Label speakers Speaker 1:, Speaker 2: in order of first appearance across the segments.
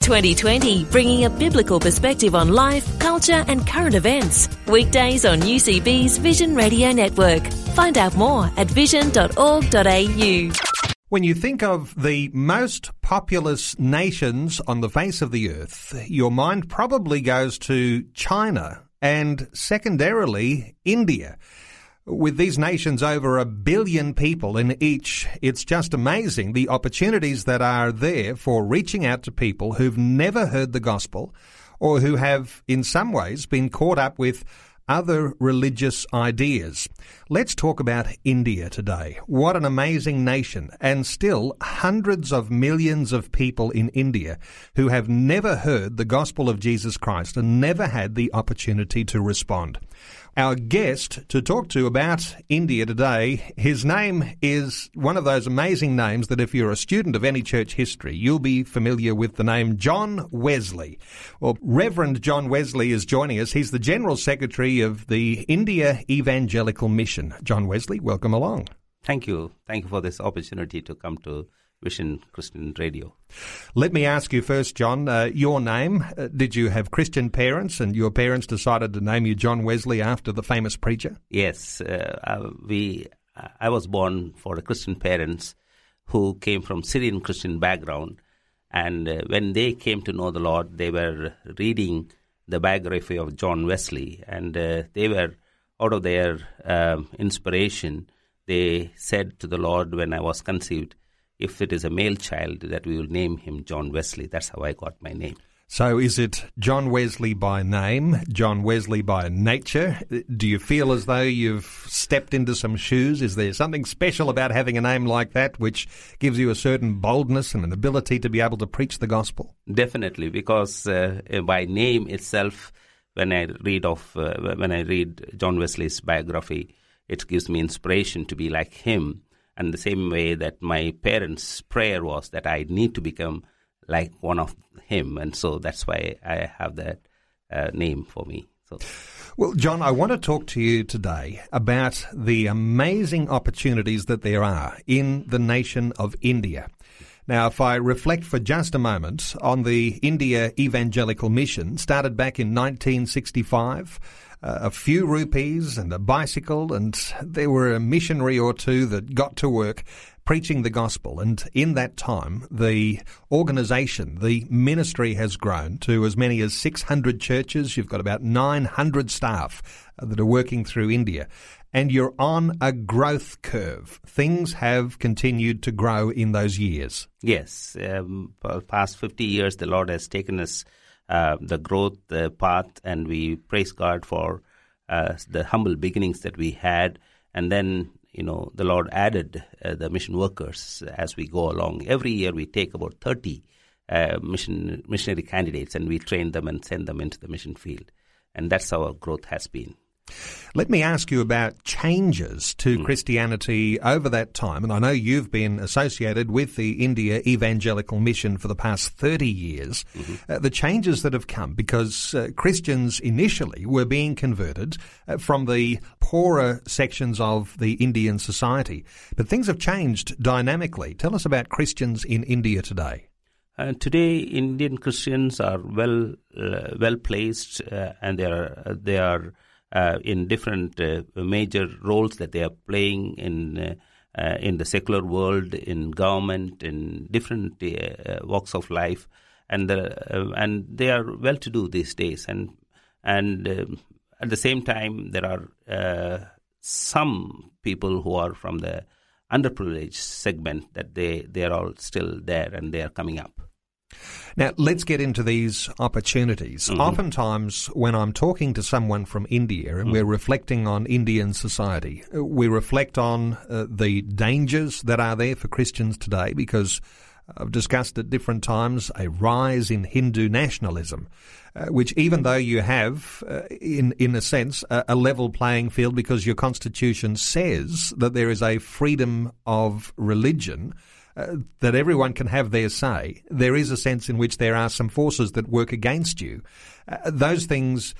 Speaker 1: 2020, bringing a biblical perspective on life, culture, and current events. Weekdays on UCB's Vision Radio Network. Find out more at vision.org.au.
Speaker 2: When you think of the most populous nations on the face of the earth, your mind probably goes to China and secondarily India. With these nations over a billion people in each, it's just amazing the opportunities that are there for reaching out to people who've never heard the gospel or who have, in some ways, been caught up with other religious ideas. Let's talk about India today. What an amazing nation, and still hundreds of millions of people in India who have never heard the gospel of Jesus Christ and never had the opportunity to respond. Our guest to talk to about India today, his name is one of those amazing names that if you're a student of any church history, you'll be familiar with the name John Wesley. Well, Reverend John Wesley is joining us. He's the General Secretary of the India Evangelical Mission. John Wesley, welcome along.
Speaker 3: Thank you. Thank you for this opportunity to come to Vision Christian Radio.
Speaker 2: Let me ask you first, John, uh, your name. Uh, did you have Christian parents and your parents decided to name you John Wesley after the famous preacher?
Speaker 3: Yes. Uh, we, I was born for Christian parents who came from Syrian Christian background. And uh, when they came to know the Lord, they were reading the biography of John Wesley. And uh, they were, out of their um, inspiration, they said to the Lord when I was conceived, if it is a male child, that we will name him John Wesley. That's how I got my name.
Speaker 2: So is it John Wesley by name, John Wesley by nature? Do you feel as though you've stepped into some shoes? Is there something special about having a name like that which gives you a certain boldness and an ability to be able to preach the gospel?
Speaker 3: Definitely, because uh, by name itself, when I read of uh, when I read John Wesley's biography, it gives me inspiration to be like him and the same way that my parents' prayer was that I need to become like one of him, and so that's why I have that uh, name for me. So.
Speaker 2: Well, John, I want to talk to you today about the amazing opportunities that there are in the nation of India. Now, if I reflect for just a moment on the India Evangelical Mission, started back in 1965, uh, a few rupees and a bicycle, and there were a missionary or two that got to work preaching the gospel. And in that time, the organization, the ministry has grown to as many as 600 churches. You've got about 900 staff uh, that are working through India. And you're on a growth curve. Things have continued to grow in those years.
Speaker 3: Yes. Um, past 50 years, the Lord has taken us uh, the growth the path, and we praise God for uh, the humble beginnings that we had. And then, you know, the Lord added uh, the mission workers as we go along. Every year we take about 30 uh, mission missionary candidates and we train them and send them into the mission field. And that's how our growth has been.
Speaker 2: Let me ask you about changes to mm. Christianity over that time. And I know you've been associated with the India Evangelical Mission for the past 30 years. Mm-hmm. Uh, the changes that have come because uh, Christians initially were being converted uh, from the poorer sections of the Indian society. But things have changed dynamically. Tell us about Christians in India today.
Speaker 3: Uh, today, Indian Christians are well uh, well placed, uh, and they are they are uh, in different uh, major roles that they are playing in uh, uh in the secular world, in government, in different uh, walks of life, and and they are well to do these days. And and um, at the same time, there are some people who are from the underprivileged segment that they they are all still there and they are coming up.
Speaker 2: Now, let's get into these opportunities. Mm-hmm. Oftentimes, when I'm talking to someone from India and mm-hmm. we're reflecting on Indian society, we reflect on uh, the dangers that are there for Christians today because I've discussed at different times a rise in Hindu nationalism, uh, which even though you have, uh, in, in a sense, a, a, level playing field because your constitution says that there is a freedom of religion, uh, that everyone can have their say, there is a sense in which there are some forces that work against you. Uh, those things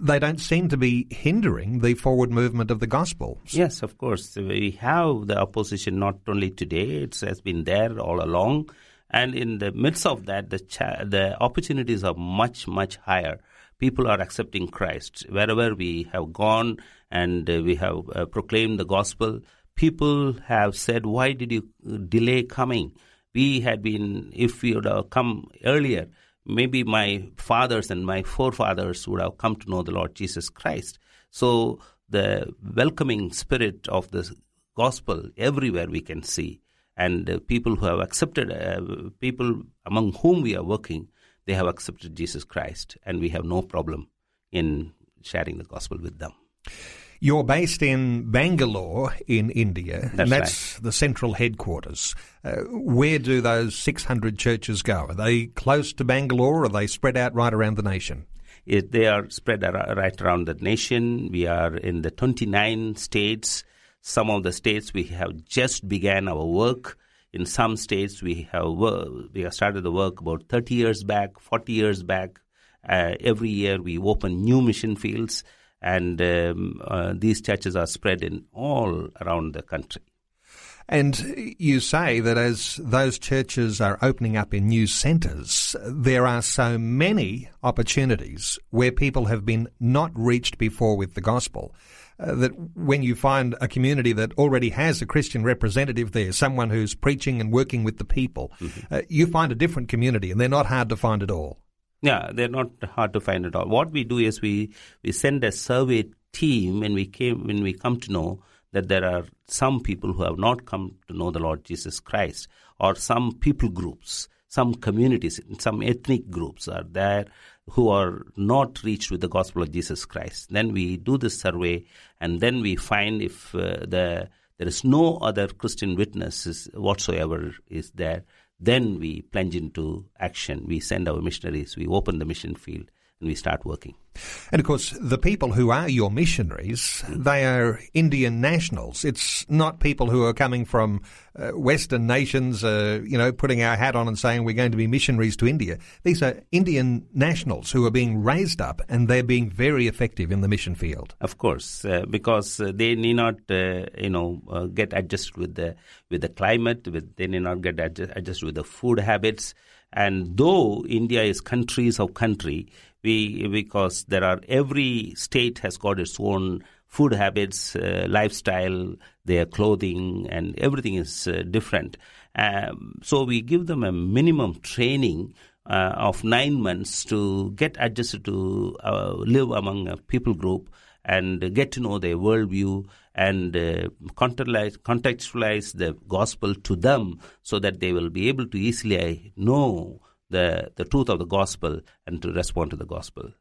Speaker 2: they don't seem to be hindering the forward movement of the gospel.
Speaker 3: Yes, of course. We have the opposition not only today, it has been there all along. And in the midst of that, the, the opportunities are much, much higher. People are accepting Christ. Wherever we have gone and uh, we have uh, proclaimed the gospel, people have said, Why did you delay coming? We had been, if we would have come earlier, maybe my fathers and my forefathers would have come to know the Lord Jesus Christ. So the welcoming spirit of the gospel everywhere we can see, and uh, people who have accepted, uh, people among whom we are working, they have accepted Jesus Christ, and we have no problem in sharing the gospel with them.
Speaker 2: You're based in Bangalore in India,
Speaker 3: that's
Speaker 2: and that's
Speaker 3: right.
Speaker 2: the central headquarters. Uh, where do those 600 churches go? Are they close to Bangalore or are they spread out right around the nation?
Speaker 3: It, they are spread ar- right around the nation. We are in the 29 states. Some of the states we have just began our work. In some states we have we have started the work about 30 years back, 40 years back. Uh, every year we open new mission fields and um, uh, these churches are spread in all around the country.
Speaker 2: And you say that as those churches are opening up in new centres, there are so many opportunities where people have been not reached before with the gospel. Uh, that when you find a community that already has a Christian representative there, someone who's preaching and working with the people, mm-hmm. uh, you find a different community and they're not hard to find at all.
Speaker 3: Yeah, they're not hard to find at all. What we do is we, we send a survey team when we came when we come to know that there are some people who have not come to know the Lord Jesus Christ, or some people groups, some communities, some ethnic groups are there who are not reached with the gospel of Jesus Christ. Then we do this survey, and then we find if uh, the there is no other Christian witnesses whatsoever is there then we plunge into action. We send our missionaries, we open the mission field, and we start working.
Speaker 2: And of course, the people who are your missionaries, they are Indian nationals. It's not people who are coming from uh, Western nations, uh, you know, putting our hat on and saying we're going to be missionaries to India. These are Indian nationals who are being raised up and they're being very effective in the mission field.
Speaker 3: Of course, uh, because uh, they need not, uh, you know, uh, get adjusted with the with the climate. With, they need not get adjust, adjusted with the food habits. And though India is countries of country, we because there are every state has got its own food habits, uh, lifestyle, their clothing, and everything is uh, different. Um, so we give them a minimum training uh, of nine months to get adjusted to uh, live among a people group and get to know their worldview and uh, contextualize, contextualize the gospel to them so that they will be able to easily know the, the truth of the gospel and to respond to the gospel.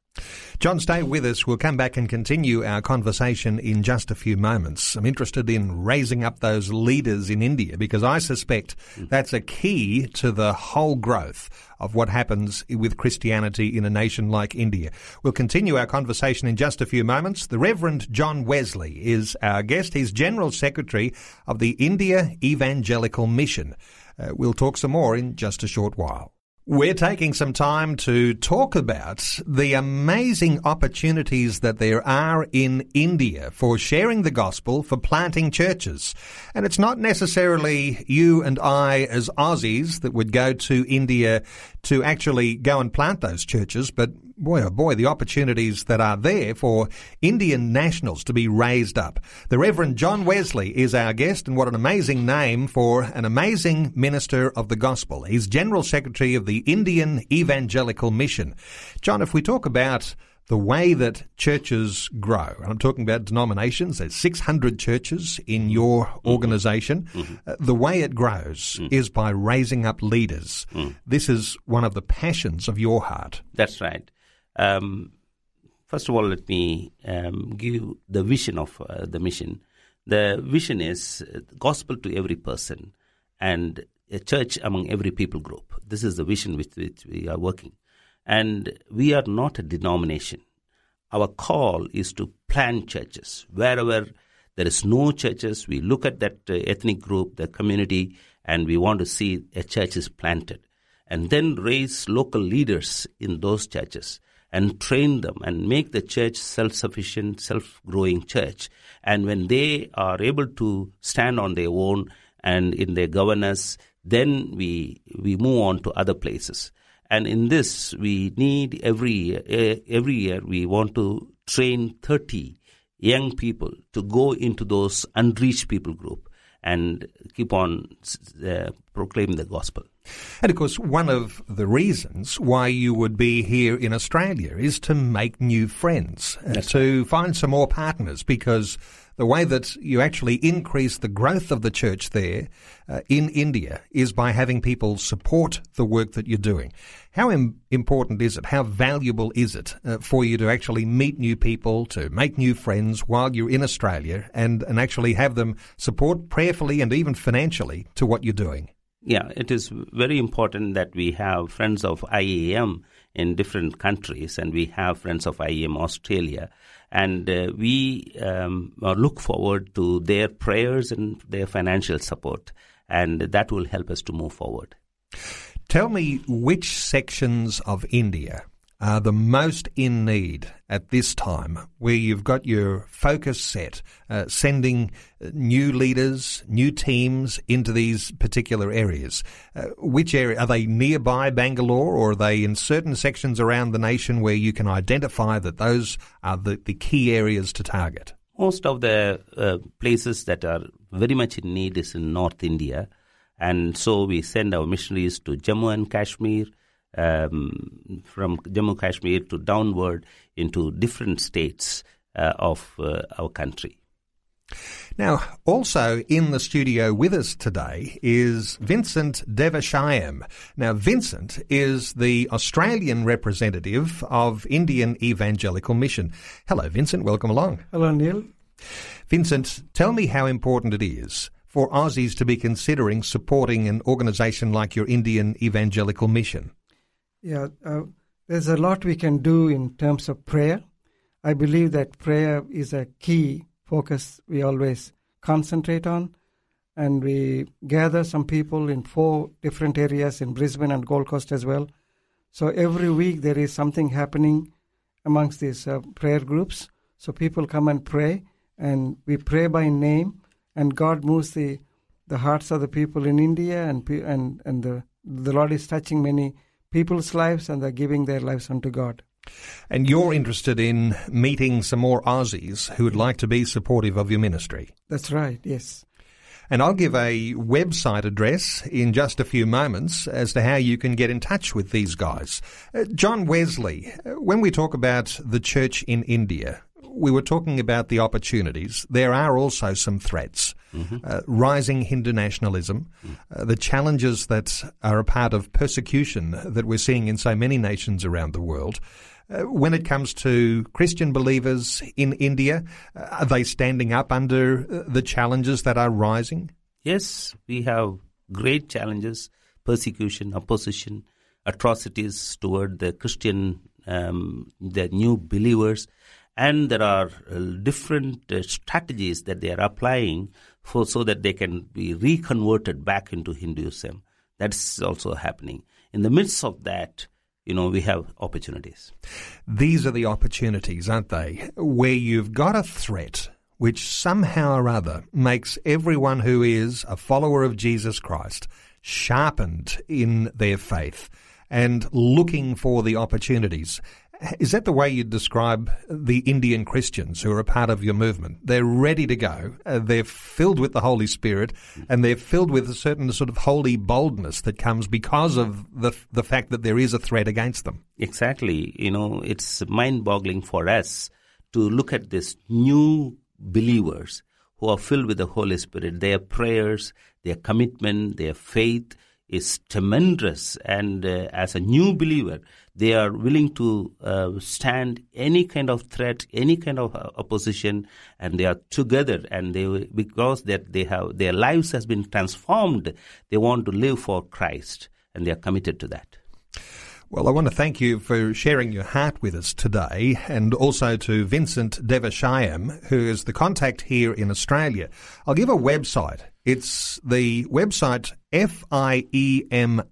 Speaker 2: John, stay with us. We'll come back and continue our conversation in just a few moments. I'm interested in raising up those leaders in India because I suspect that's a key to the whole growth of what happens with Christianity in a nation like India. We'll continue our conversation in just a few moments. The Reverend John Wesley is our guest. He's General Secretary of the India Evangelical Mission. Uh, we'll talk some more in just a short while. We're taking some time to talk about the amazing opportunities that there are in India for sharing the gospel, for planting churches. And it's not necessarily you and I as Aussies that would go to India to actually go and plant those churches, but boy, oh boy, the opportunities that are there for Indian nationals to be raised up. The Reverend John Wesley is our guest, and what an amazing name for an amazing minister of the gospel. He's General Secretary of the Indian Evangelical Mission. John, if we talk about the way that churches grow, and I'm talking about denominations, there's 600 churches in your mm-hmm. organization. Mm-hmm. Uh, the way it grows mm. is by raising up leaders. Mm. This is one of the passions of your heart.
Speaker 3: That's right. Um, first of all, let me um, give the vision of uh, the mission. The vision is uh, gospel to every person and a church among every people group. This is the vision with which we are working. And we are not a denomination. Our call is to plant churches. Wherever there is no churches, we look at that uh, ethnic group, the community, and we want to see a church is planted. And then raise local leaders in those churches and train them and make the church self-sufficient, self-growing church. And when they are able to stand on their own and in their governance, then we we move on to other places. And in this, we need every year, every year we want to train 30 young people to go into those unreached people group and keep on uh, proclaiming the gospel.
Speaker 2: And of course, one of the reasons why you would be here in Australia is to make new friends, uh, to find some more partners, because the way that you actually increase the growth of the church there uh, in India is by having people support the work that you're doing. How Im- important is it? How valuable is it uh, for you to actually meet new people, to make new friends while you're in Australia and, and actually have them support prayerfully and even financially to what you're doing?
Speaker 3: Yeah, it is very important that we have friends of IEM in different countries, and we have friends of IEM Australia, and uh, we um, look forward to their prayers and their financial support, and that will help us to move forward.
Speaker 2: Tell me which sections of India are the most in need at this time, where you've got your focus set, uh, sending uh, new leaders, new teams into these particular areas? Uh, which area are they nearby Bangalore, or are they in certain sections around the nation where you can identify that those are the, the key areas to target?
Speaker 3: Most of the uh, places that are very much in need is in North India, and so we send our missionaries to Jammu and Kashmir um, from Jammu Kashmir to downward into different states uh, of uh, our country.
Speaker 2: Now, also in the studio with us today is Vincent Devashayam. Now, Vincent is the Australian representative of Indian Evangelical Mission. Hello, Vincent. Welcome along.
Speaker 4: Hello, Neil.
Speaker 2: Vincent, tell me how important it is for Aussies to be considering supporting an organisation like your Indian Evangelical Mission.
Speaker 4: Yeah, uh, there's a lot we can do in terms of prayer. I believe that prayer is a key focus we always concentrate on. And we gather some people in four different areas in Brisbane and Gold Coast as well. So every week there is something happening amongst these uh, prayer groups. So people come and pray, and we pray by name, and God moves the the hearts of the people in India, and and and the the Lord is touching many people's lives and they're giving their lives unto God.
Speaker 2: And you're interested in meeting some more Aussies who would like to be supportive of your ministry.
Speaker 4: That's right, yes.
Speaker 2: And I'll give a website address in just a few moments as to how you can get in touch with these guys. Uh, John Wesley, uh, when we talk about the church in India, we were talking about the opportunities. There are also some threats. Mm-hmm. Uh, rising Hindu nationalism, uh, the challenges that are a part of persecution that we're seeing in so many nations around the world. Uh, when it comes to Christian believers in India, uh, are they standing up under uh, the challenges that are rising?
Speaker 3: Yes, we have great challenges persecution, opposition, atrocities toward the Christian, um, the new believers and there are uh, different uh, strategies that they are applying for so that they can be reconverted back into Hinduism. That's also happening. In the midst of that, you know, we have opportunities.
Speaker 2: These are the opportunities, aren't they? Where you've got a threat which somehow or other makes everyone who is a follower of Jesus Christ sharpened in their faith and looking for the opportunities. Is that the way you'd describe the Indian Christians who are a part of your movement? They're ready to go. Uh, they're filled with the Holy Spirit, and they're filled with a certain sort of holy boldness that comes because of the the fact that there is a threat against them.
Speaker 3: Exactly. You know, it's mind-boggling for us to look at these new believers who are filled with the Holy Spirit. Their prayers, their commitment, their faith is tremendous. And uh, as a new believer, they are willing to uh, stand any kind of threat, any kind of uh, opposition, and they are together. And they because that they have their lives has been transformed, they want to live for Christ, and they are committed to that.
Speaker 2: Well, I want to thank you for sharing your heart with us today and also to Vincent Devashayam, who is the contact here in Australia. I'll give a website. It's the website fiema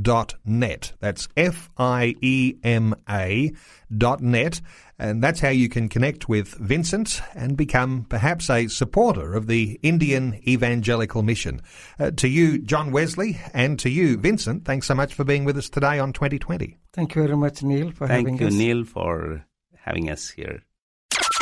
Speaker 2: dot net. That's fiema dot net. And that's how you can connect with Vincent and become perhaps a supporter of the Indian Evangelical Mission. Uh, to you, John Wesley, and to you, Vincent, thanks so much for being with us today on 2020.
Speaker 4: Thank you very much, Neil, for
Speaker 3: Thank
Speaker 4: having
Speaker 3: you,
Speaker 4: us.
Speaker 3: Neil, for having us here.